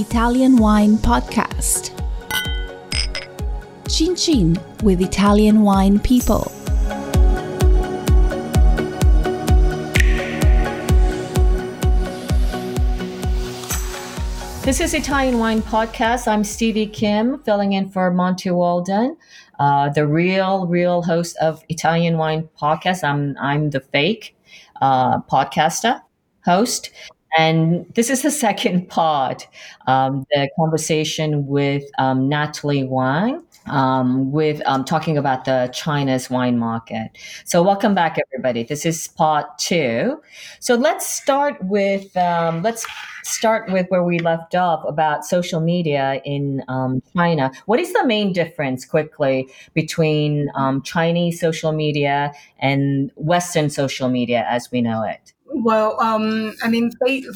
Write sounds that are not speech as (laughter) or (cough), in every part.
Italian Wine Podcast. Chin Chin with Italian Wine People. This is Italian Wine Podcast. I'm Stevie Kim, filling in for Monty Waldin, uh, the real, real host of Italian Wine Podcast. I'm I'm the fake uh, podcaster host, and this is the (laughs) second part, um, the conversation with um, Natalie Wang. Um, with um, talking about the China's wine market. So, welcome back, everybody. This is part two. So, let's start with um, let's start with where we left off about social media in um, China. What is the main difference, quickly, between um, Chinese social media and Western social media as we know it? Well, um, I mean,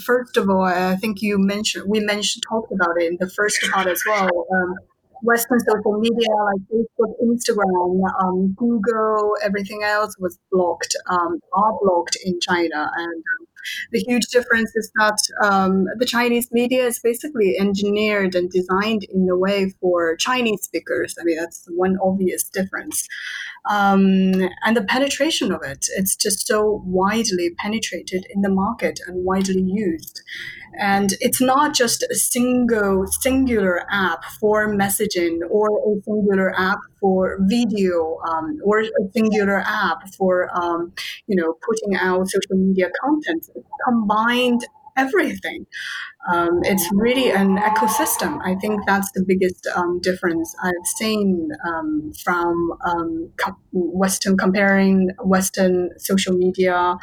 first of all, I think you mentioned we mentioned talked about it in the first part as well. Um, Western social media like Facebook, Instagram, um, Google, everything else was blocked, um, are blocked in China. And the huge difference is that um, the Chinese media is basically engineered and designed in a way for Chinese speakers. I mean, that's one obvious difference. Um, and the penetration of it, it's just so widely penetrated in the market and widely used. And it's not just a single, singular app for messaging or a singular app for video um, or a singular app for, um, you know, putting out social media content. It's combined everything. Um, it's really an ecosystem. I think that's the biggest um, difference I've seen um, from um, com- Western comparing Western social media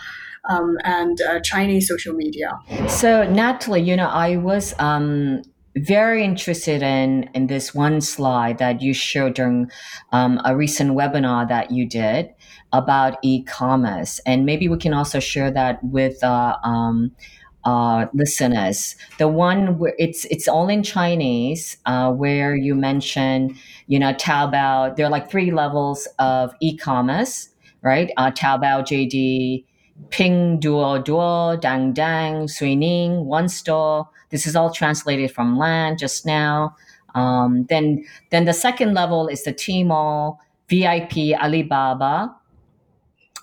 um, and uh, Chinese social media. So, Natalie, you know, I was um, very interested in in this one slide that you showed during um, a recent webinar that you did about e-commerce, and maybe we can also share that with. Uh, um, uh, listeners, the one where it's it's all in Chinese, uh, where you mention, you know, Taobao. There are like three levels of e-commerce, right? Uh, Taobao, JD, Pinduoduo, Dang Dang, Suning, One Store. This is all translated from land just now. Um, then, then the second level is the Tmall, VIP, Alibaba,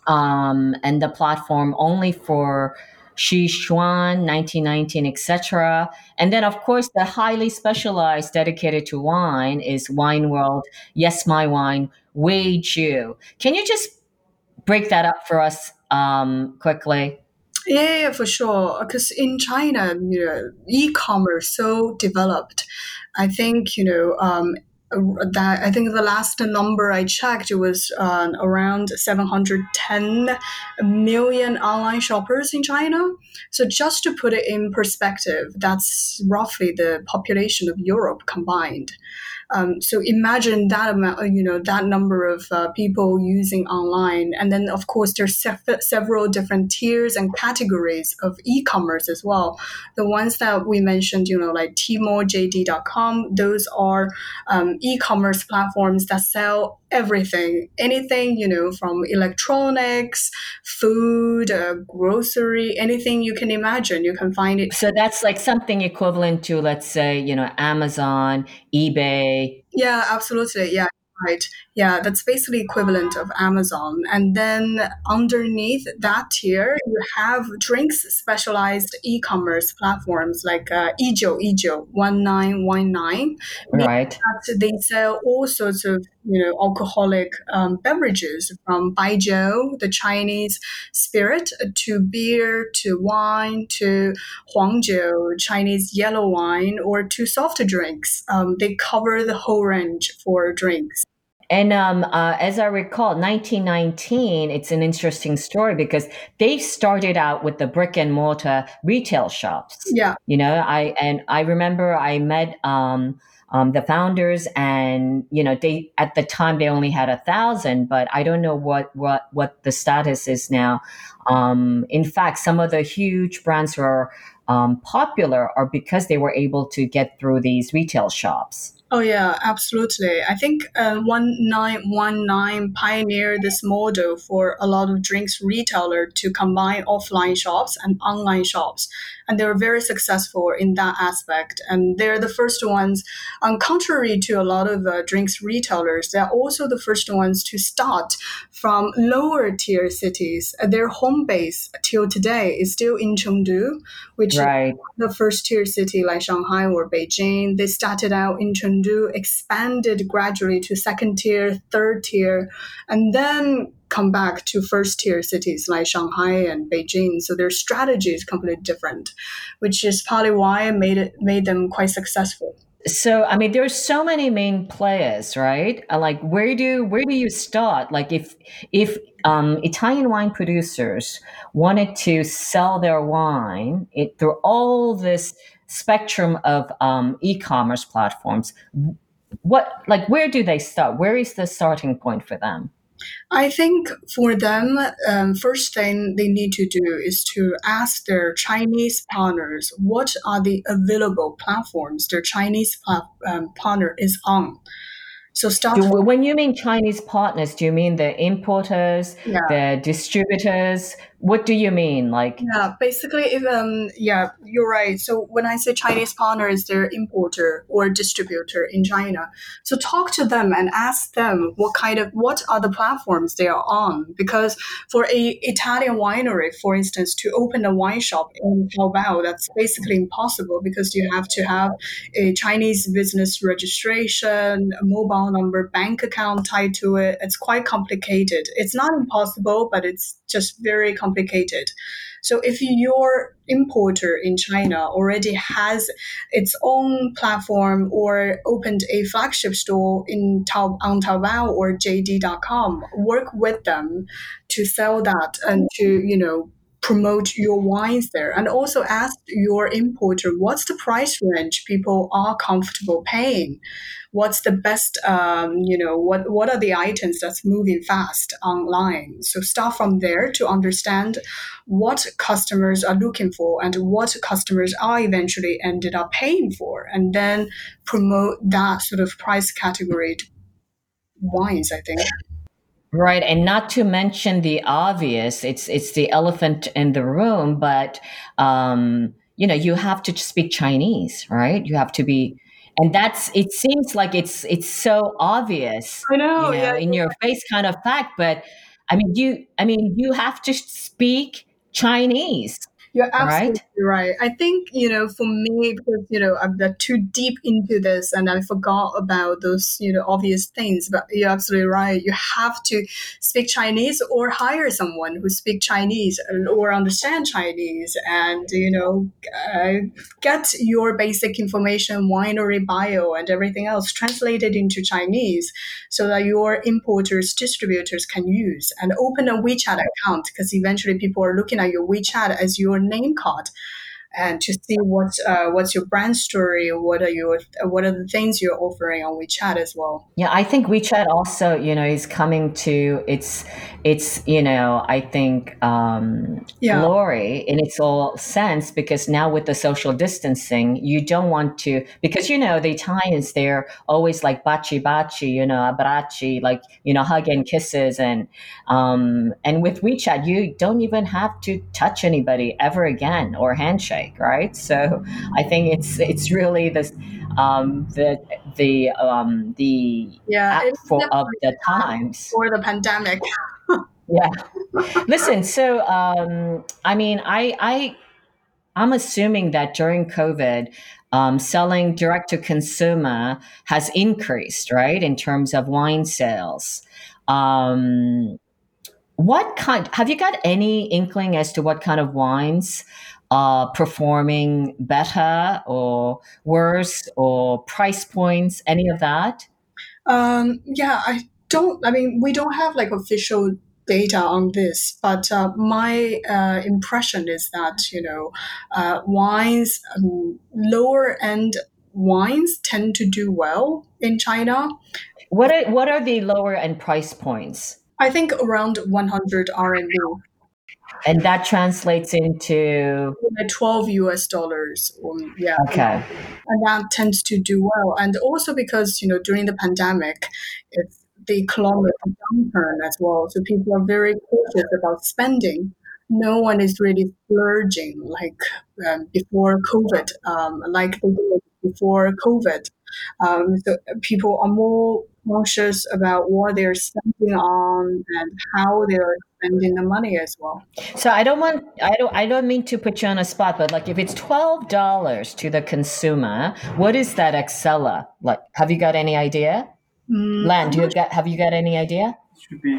um, and the platform only for Sichuan, 1919, etc. And then, of course, the highly specialized, dedicated to wine is Wine World, Yes My Wine, Weiju. Can you just break that up for us um, quickly? Yeah, yeah, for sure. Because in China, you know, e-commerce so developed. I think you know um, that. I think the last number I checked was uh, around 710 million online shoppers in China. So just to put it in perspective, that's roughly the population of Europe combined. Um, so imagine that amount, uh, you know, that number of uh, people using online, and then of course there's several different tiers and categories of e-commerce as well. The ones that we mentioned, you know, like Tmall, JD.com, those are um, e-commerce platforms that sell everything, anything, you know, from electronics, food, uh, grocery, anything you can imagine, you can find it. So that's like something equivalent to, let's say, you know, Amazon, eBay. Yeah, absolutely. Yeah. Right. Yeah, that's basically equivalent of Amazon. And then underneath that tier, you have drinks specialized e-commerce platforms like uh, Ijo, Ijo, 1919. Right. That they sell all sorts of, you know, alcoholic um, beverages from Baijiu, the Chinese spirit, to beer, to wine, to Huangjiu, Chinese yellow wine, or to soft drinks. Um, they cover the whole range for drinks. And um, uh, as I recall, 1919, it's an interesting story because they started out with the brick and mortar retail shops. Yeah. You know, I and I remember I met um, um, the founders, and you know, they at the time they only had a thousand, but I don't know what what what the status is now. Um, in fact, some of the huge brands who are um, popular are because they were able to get through these retail shops. Oh yeah, absolutely. I think uh, 1919 pioneered this model for a lot of drinks retailer to combine offline shops and online shops. And they were very successful in that aspect. And they're the first ones, on contrary to a lot of uh, drinks retailers, they're also the first ones to start from lower tier cities. Their home base till today is still in Chengdu, which right. is the first tier city like Shanghai or Beijing. They started out in Chengdu Chengdu expanded gradually to second tier, third tier, and then come back to first tier cities like Shanghai and Beijing. So their strategy is completely different, which is probably why made it made them quite successful. So I mean, there's so many main players, right? Uh, like, where do where do you start? Like, if if um, Italian wine producers wanted to sell their wine it, through all this spectrum of um, e-commerce platforms what like where do they start where is the starting point for them I think for them, um, first thing they need to do is to ask their Chinese partners what are the available platforms their Chinese um, partner is on. So start. Do, when you mean Chinese partners, do you mean the importers, yeah. the distributors? What do you mean? Like yeah, basically, if um yeah, you're right. So when I say Chinese partner is their importer or distributor in China. So talk to them and ask them what kind of what are the platforms they are on. Because for a Italian winery, for instance, to open a wine shop in Taobao, that's basically impossible because you have to have a Chinese business registration, a mobile number, bank account tied to it. It's quite complicated. It's not impossible, but it's just very complicated. So if your importer in China already has its own platform or opened a flagship store in Taobao, on Taobao or JD.com, work with them to sell that and to, you know, promote your wines there. And also ask your importer what's the price range people are comfortable paying what's the best um, you know what what are the items that's moving fast online so start from there to understand what customers are looking for and what customers are eventually ended up paying for and then promote that sort of price category wines i think Right, and not to mention the obvious. It's it's the elephant in the room, but um, you know you have to speak Chinese, right? You have to be, and that's. It seems like it's it's so obvious. I know, you know yeah, in your face kind of fact, but I mean you. I mean you have to speak Chinese. You're absolutely right? right? I think, you know, for me, because, you know, I'm too deep into this and I forgot about those, you know, obvious things, but you're absolutely right. You have to speak Chinese or hire someone who speaks Chinese or understand Chinese and, you know, uh, get your basic information, winery bio and everything else translated into Chinese so that your importers, distributors can use and open a WeChat account because eventually people are looking at your WeChat as your name card and to see what uh, what's your brand story, what are your what are the things you're offering on WeChat as well. Yeah, I think WeChat also, you know, is coming to its its you know I think um, yeah. glory in its all sense because now with the social distancing, you don't want to because you know the Italians they're always like baci baci, you know, abbracci, like you know, hug and kisses, and um, and with WeChat you don't even have to touch anybody ever again or handshake right? So I think it's it's really this um, the the um, the yeah for of the times for the pandemic. (laughs) yeah. Listen, so um, I mean, I I I'm assuming that during COVID, um, selling direct to consumer has increased, right, in terms of wine sales. Um, what kind? Have you got any inkling as to what kind of wines are performing better or worse or price points, any of that? Um, yeah, I don't, I mean, we don't have like official data on this, but uh, my uh, impression is that, you know, uh, wines, um, lower end wines tend to do well in China. What are, what are the lower end price points? I think around 100 RMB. And that translates into 12 US dollars. Um, yeah. okay. and that tends to do well. And also because you know during the pandemic, it's the economic downturn as well, so people are very cautious about spending. No one is really splurging like um, before COVID, um, like they did before COVID. Um, so people are more conscious about what they're spending on and how they're spending the money as well. So I don't want I don't I don't mean to put you on a spot, but like if it's twelve dollars to the consumer, what is that ex-cellar? Like have you got any idea? Mm, Lan, do you got have you got any idea? should be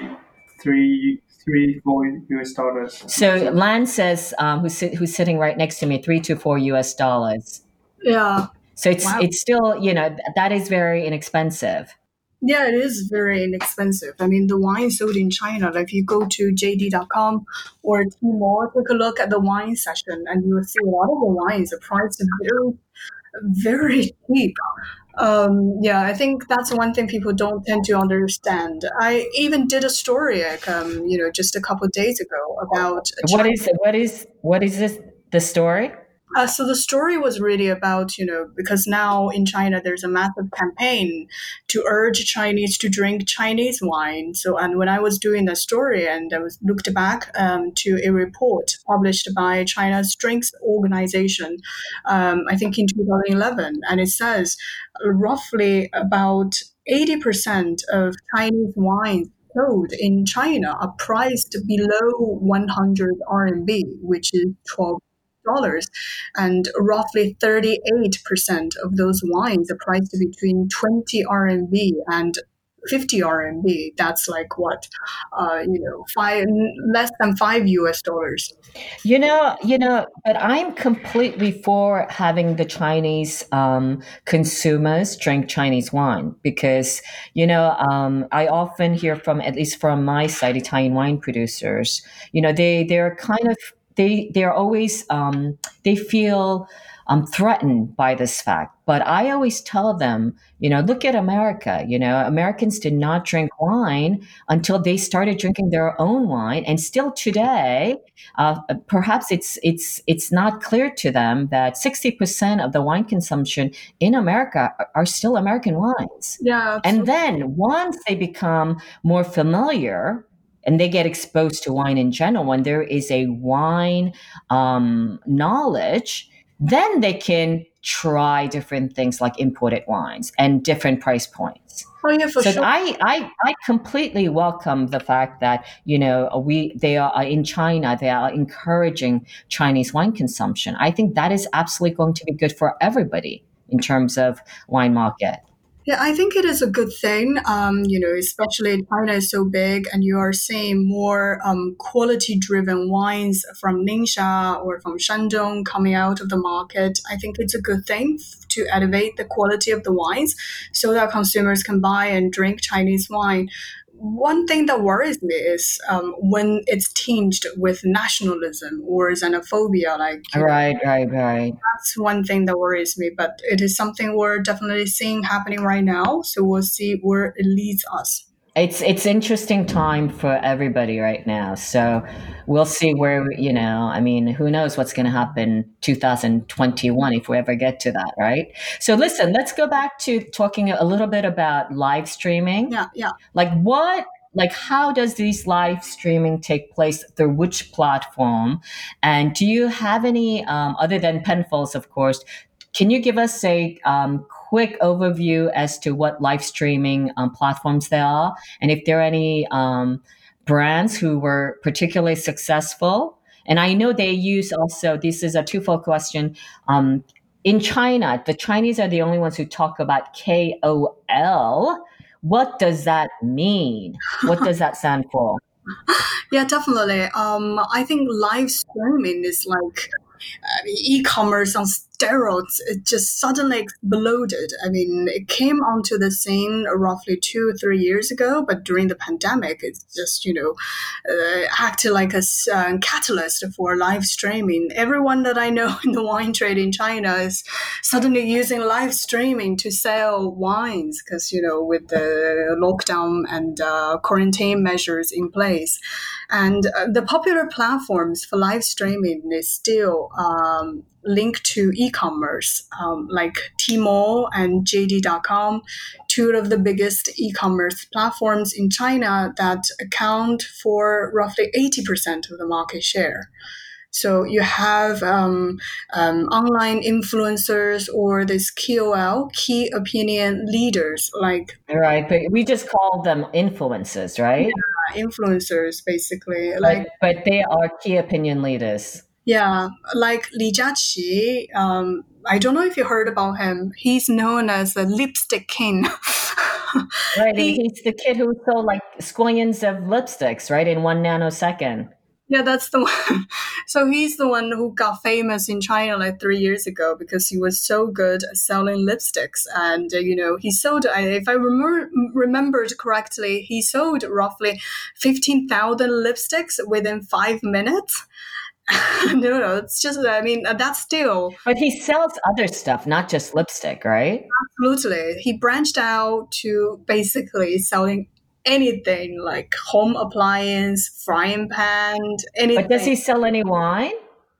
three, three, four US dollars. So Lan says um, who's sit, who's sitting right next to me, three to four US dollars. yeah, So it's Wow. it's still you know that is very inexpensive. Yeah, it is very inexpensive. I mean, the wine sold in China, like if you go to JD.com or Tmall, take a look at the wine section and you will see a lot of the wines are priced very, very cheap. Um, yeah, I think that's one thing people don't tend to understand. I even did a story, um, you know, just a couple of days ago about What is what is what is this the story? Uh, so the story was really about, you know, because now in China there's a massive campaign to urge Chinese to drink Chinese wine. So, and when I was doing the story and I was looked back um, to a report published by China's Drinks Organization, um, I think in 2011, and it says roughly about 80% of Chinese wines sold in China are priced below 100 RMB, which is 12 dollars, and roughly 38% of those wines are priced between 20 RMB and 50 RMB. That's like what, uh, you know, five less than five US dollars. You know, you know, but I'm completely for having the Chinese um, consumers drink Chinese wine because, you know, um, I often hear from, at least from my side, Italian wine producers, you know, they they're kind of they they're always um, they feel um, threatened by this fact. But I always tell them, you know, look at America. You know, Americans did not drink wine until they started drinking their own wine, and still today, uh, perhaps it's it's it's not clear to them that sixty percent of the wine consumption in America are- are still American wines. Yeah. And then once they become more familiar and they get exposed to wine in general, when there is a wine um, knowledge, then they can try different things like imported wines and different price points. oh yeah, for so sure. I, I I completely welcome the fact that you know we they are in China they are encouraging Chinese wine consumption. I think that is absolutely going to be good for everybody in terms of wine market. Yeah, I think it is a good thing. Um, you know, especially China is so big, and you are seeing more um, quality-driven wines from Ningxia or from Shandong coming out of the market. I think it's a good thing to elevate the quality of the wines, so that consumers can buy and drink Chinese wine. One thing that worries me is um, when it's tinged with nationalism or xenophobia, like you know, Right, right, right. that's one thing that worries me, but it is something we're definitely seeing happening right now. So we'll see where it leads us. It's it's interesting time for everybody right now. So we'll see where you know. I mean, who knows what's going to happen 2021 if we ever get to that, right? So listen, let's go back to talking a little bit about live streaming. Yeah, yeah. Like what? Like how does these live streaming take place through which platform? And do you have any um, other than Penfolds, of course? Can you give us a um, quick overview as to what live streaming um, platforms there are, and if there are any um, brands who were particularly successful? And I know they use also. This is a twofold question. Um, in China, the Chinese are the only ones who talk about KOL. What does that mean? What does that stand for? (laughs) Yeah, definitely. Um, I think live streaming is like uh, e-commerce on steroids, it just suddenly exploded. I mean, it came onto the scene roughly two or three years ago, but during the pandemic, it's just, you know, uh, acted like a uh, catalyst for live streaming. Everyone that I know (laughs) in the wine trade in China is suddenly using live streaming to sell wines because, you know, with the lockdown and uh, quarantine measures in place. And uh, the popular platforms for live streaming is still um, linked to e-commerce, um, like Tmall and JD.com, two of the biggest e-commerce platforms in China that account for roughly 80% of the market share. So you have um, um, online influencers or this KOL, key opinion leaders, like right. But we just call them influencers, right? Yeah, influencers, basically. But, like, but they are key opinion leaders. Yeah, like Li Jiaqi. Um, I don't know if you heard about him. He's known as the lipstick king. (laughs) right, he, he's the kid who sold like squillions of lipsticks, right, in one nanosecond. Yeah, that's the one. (laughs) So he's the one who got famous in China like three years ago because he was so good at selling lipsticks. And, uh, you know, he sold, if I remember, remembered correctly, he sold roughly 15,000 lipsticks within five minutes. (laughs) no, no, it's just, I mean, that's still. But he sells other stuff, not just lipstick, right? Absolutely. He branched out to basically selling anything like home appliance, frying pan, anything. But does he sell any wine?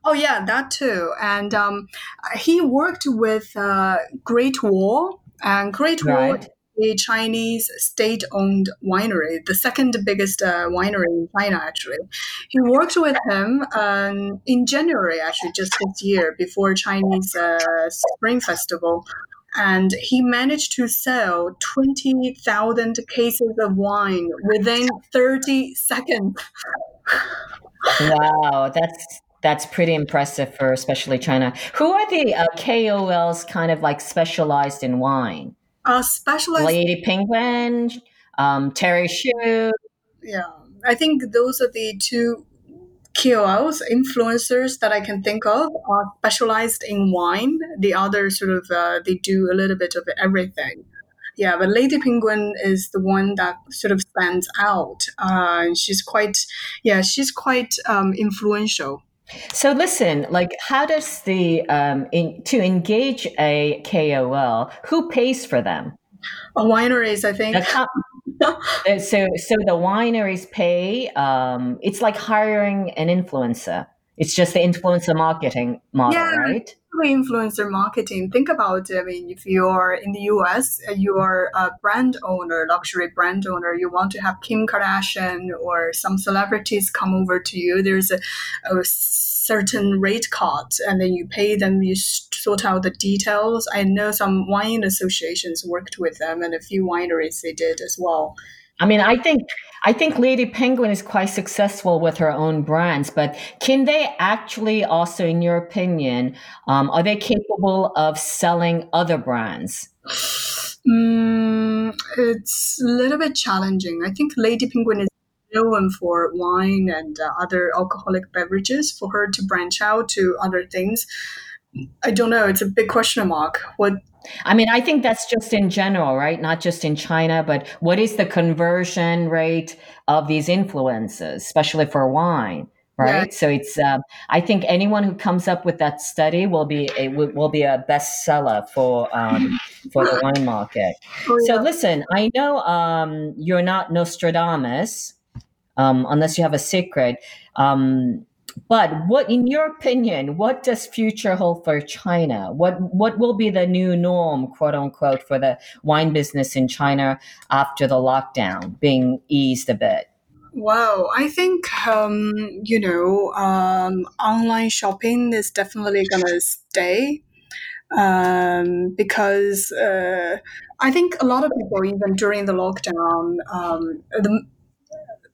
Oh yeah, that too. And um, he worked with uh, Great Wall, and Great Wall right. A Chinese state-owned winery, the second biggest uh, winery in China. Actually, he worked with him um, in January, actually, just this year before Chinese uh, Spring Festival and he managed to sell 20,000 cases of wine within 30 seconds. wow, that's that's pretty impressive for especially China. Who are the uh, KOLs kind of like specialized in wine? Uh, specialized Lady Penguin, um, Terry Xu. Yeah, I think those are the two KOLs, influencers that I can think of are specialized in wine. The other sort of uh, they do a little bit of everything. Yeah, but Lady Penguin is the one that sort of stands out. Uh, she's quite, yeah, she's quite um, influential. So listen, like, how does the um, in, to engage a KOL? Who pays for them? Uh, wineries, I think. (laughs) Uh, so so the wineries pay um, it's like hiring an influencer it's just the influencer marketing model yeah, right? influencer marketing. Think about it i mean if you're in the us uh, you're a brand owner luxury brand owner you want to have kim kardashian or some celebrities come over to you there's a, a certain rate card and then you pay them you sort out the details. I know some wine associations worked with them and a few wineries they did as well i mean i think i think lady penguin is quite successful with her own brands but can they actually also in your opinion um, are they capable of selling other brands? Mm, it's a little bit challenging. I think lady penguin is known for wine and uh, other alcoholic beverages for her to branch out to other things i don't know it's a big question mark what I mean, I think that's just in general, right? Not just in China, but what is the conversion rate of these influences, especially for wine, right? Yeah. So it's, uh, I think anyone who comes up with that study will be a, will be a bestseller for um, for the wine market. Oh, yeah. So listen, I know um, you're not Nostradamus, um, unless you have a secret. Um, but what, in your opinion, what does future hold for China? What what will be the new norm, quote unquote, for the wine business in China after the lockdown being eased a bit? Wow, I think um, you know um, online shopping is definitely gonna stay um, because uh, I think a lot of people, even during the lockdown, um,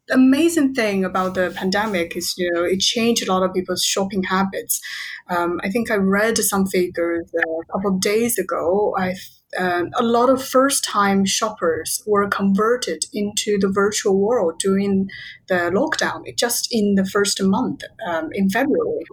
the amazing thing about the pandemic is you know it changed a lot of people's shopping habits. Um, I think I read some figures uh, a couple of days ago. I uh, a lot of first-time shoppers were converted into the virtual world during the lockdown, just in the first month um, in February.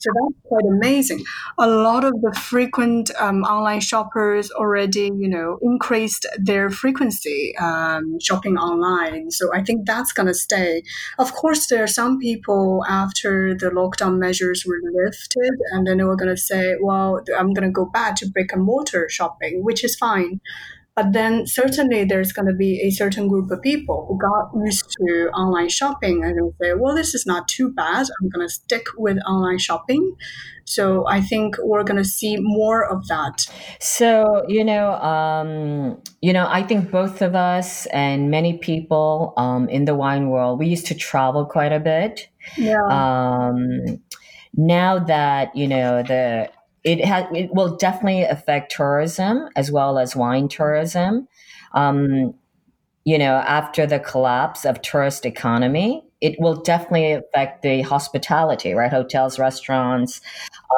So that's quite amazing. A lot of the frequent um, online shoppers already, you know, increased their frequency um, shopping online. So I think that's going to stay. Of course, there are some people after the lockdown measures were lifted, and then they were going to say, well, I'm going to go back to brick and mortar shopping, which is fine. But then certainly there's going to be a certain group of people who got used to online shopping and will say, well, this is not too bad. I'm going to stick with online shopping. So I think we're going to see more of that. So you know, um, you know, I think both of us and many people um, in the wine world, we used to travel quite a bit. Yeah. Um, now that you know the it has it will definitely affect tourism as well as wine tourism. Um, you know, after the collapse of tourist economy, it will definitely affect the hospitality, right? Hotels, restaurants,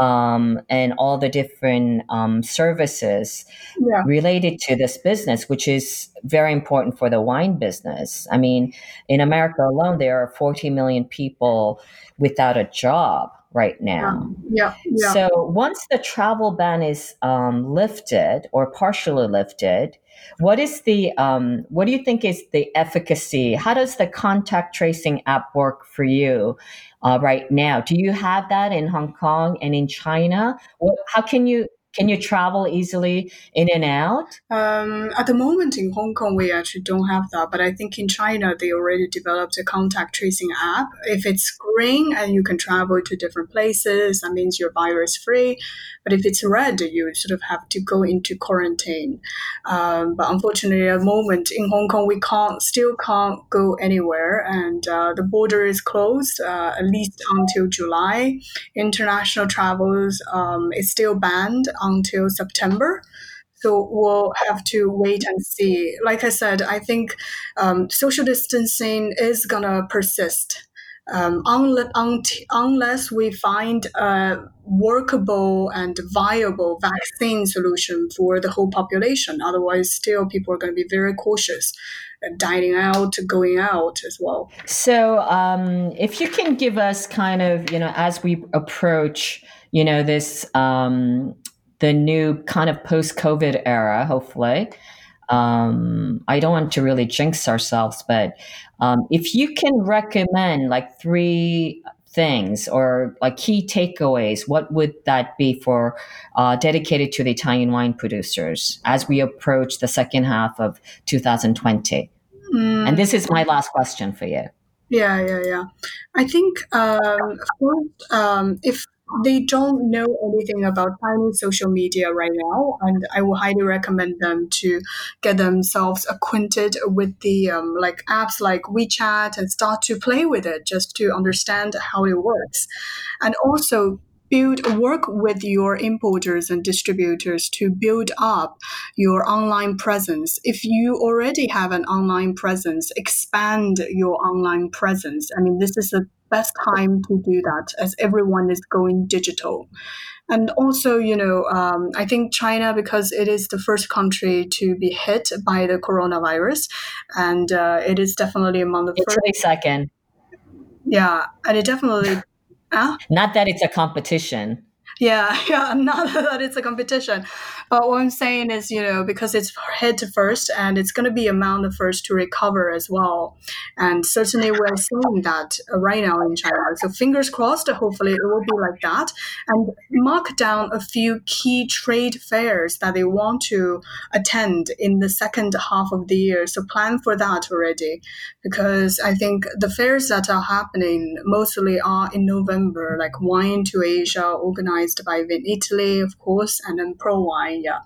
um, and all the different um, services Yeah. related to this business, which is very important for the wine business. I mean, in America alone, there are 40 million people without a job right now. Yeah. Yeah. So once the travel ban is um, lifted or partially lifted, what is the um, what do you think is the efficacy? How does the contact tracing app work for you uh, right now? Do you have that in Hong Kong and in China? What, how can you can you travel easily in and out? Um, at the moment in Hong Kong, we actually don't have that, but I think in China they already developed a contact tracing app. If it's green and you can travel to different places, that means you're virus free. But if it's red, you sort of have to go into quarantine. Um, but unfortunately, at the moment in Hong Kong, we can't still can't go anywhere, and uh, the border is closed uh, at least until July. International travels um, is still banned until September. So we'll have to wait and see. Like I said, I think um, social distancing is gonna persist um, unless we find a workable and viable vaccine solution for the whole population. Otherwise, still people are going to be very cautious, dining out, going out as well. So, um, if you can give us kind of, you know, as we approach, you know, this um, the new kind of post-COVID era, hopefully. Um, I don't want to really jinx ourselves, but um, if you can recommend like three things or like key takeaways, what would that be for uh, dedicated to the Italian wine producers as we approach the second half of 2020? Mm. And this is my last question for you. Yeah, yeah, yeah. I think um, first, um, if they don't know anything about Chinese social media right now, and I will highly recommend them to get themselves acquainted with the um, like apps like WeChat and start to play with it just to understand how it works, and also build work with your importers and distributors to build up your online presence. If you already have an online presence expand your online presence. I mean this is the best time to do that as everyone is going digital and also you know um, i think china because it is the first country to be hit by the coronavirus and uh, it is definitely among the first Italy second. yeah and it definitely uh, Not that it's a competition. Yeah, (laughs) yeah, not that it's a competition. But what I'm saying is, you know, because it's head to first and it's going to be among the first to recover as well. And certainly we're seeing that right now in China. So fingers crossed, hopefully it will be like that. And mark down a few key trade fairs that they want to attend in the second half of the year. So plan for that already. Because I think the fairs that are happening mostly are in November, like Wine to Asia, organized by Vinitaly, of course, and then ProWine, yeah.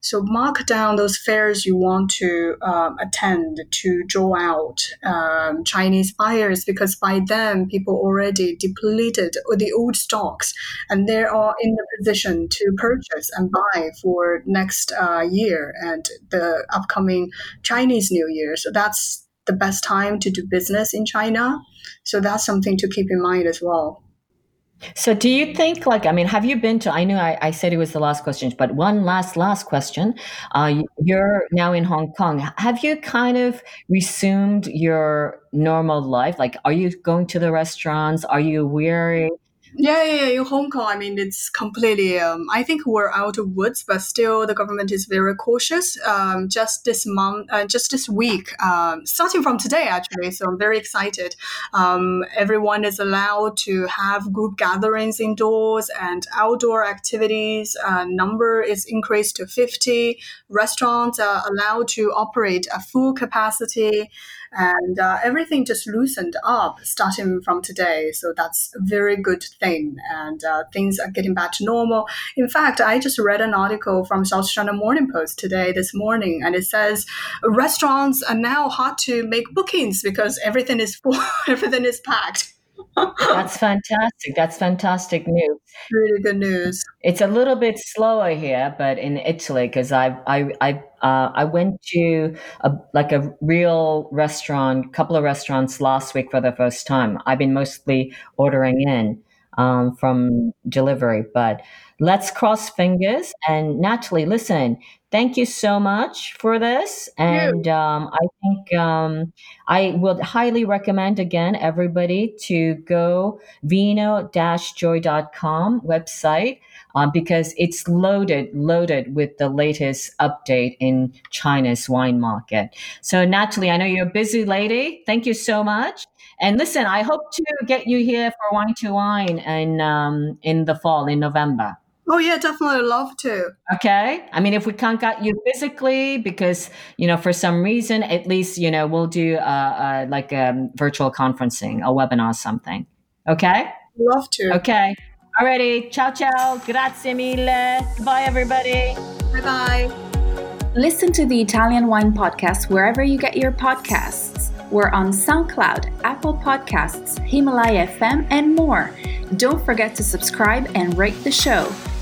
So mark down those fairs you want to um, attend to draw out um, Chinese buyers because by then people already depleted the old stocks and they are in the position to purchase and buy for next uh, year and the upcoming Chinese New Year. So that's the best time to do business in China. So that's something to keep in mind as well. So, do you think, like, I mean, have you been to? I know I, I said it was the last question, but one last, last question. Uh, you're now in Hong Kong. Have you kind of resumed your normal life? Like, are you going to the restaurants? Are you wearing Yeah, yeah, yeah, in Hong Kong, I mean, it's completely. Um, I think we're out of woods, but still, the government is very cautious. Um, just this month, uh, just this week, um, starting from today, actually. So I'm very excited. Um, everyone is allowed to have group gatherings indoors and outdoor activities. Uh, number is increased to 50. Restaurants are allowed to operate at full capacity and uh, everything just loosened up starting from today. So that's a very good thing, and uh, things are getting back to normal. In fact, I just read an article from South China Morning Post today, this morning, and it says restaurants are now hard to make bookings because everything is full, (laughs) everything is packed. That's fantastic. That's fantastic news. Really good news. It's a little bit slower here, but in Italy, because I I I uh, I went to a, like a real restaurant, couple of restaurants last week for the first time. I've been mostly ordering in um, from delivery, but let's cross fingers. And Natalie, listen, thank you so much for this. And um, I think um, I would highly recommend again everybody to go vino-joy.com website uh, because it's loaded, loaded with the latest update in China's wine market. So Natalie, I know you're a busy lady. Thank you so much. And listen, I hope to get you here for Wine to Wine in um, in the fall in November. Oh yeah, definitely love to. Okay. I mean, if we can't get you physically because you know for some reason, at least you know we'll do uh, uh, like a um, virtual conferencing, a webinar, something. Okay. Love to. Okay. Alrighty. Ciao, ciao. Grazie mille. Bye, everybody. Bye bye. Listen to the Italian Wine Podcast wherever you get your podcasts. We're on SoundCloud, Apple Podcasts, Himalaya FM, and more. Don't forget to subscribe and rate the show.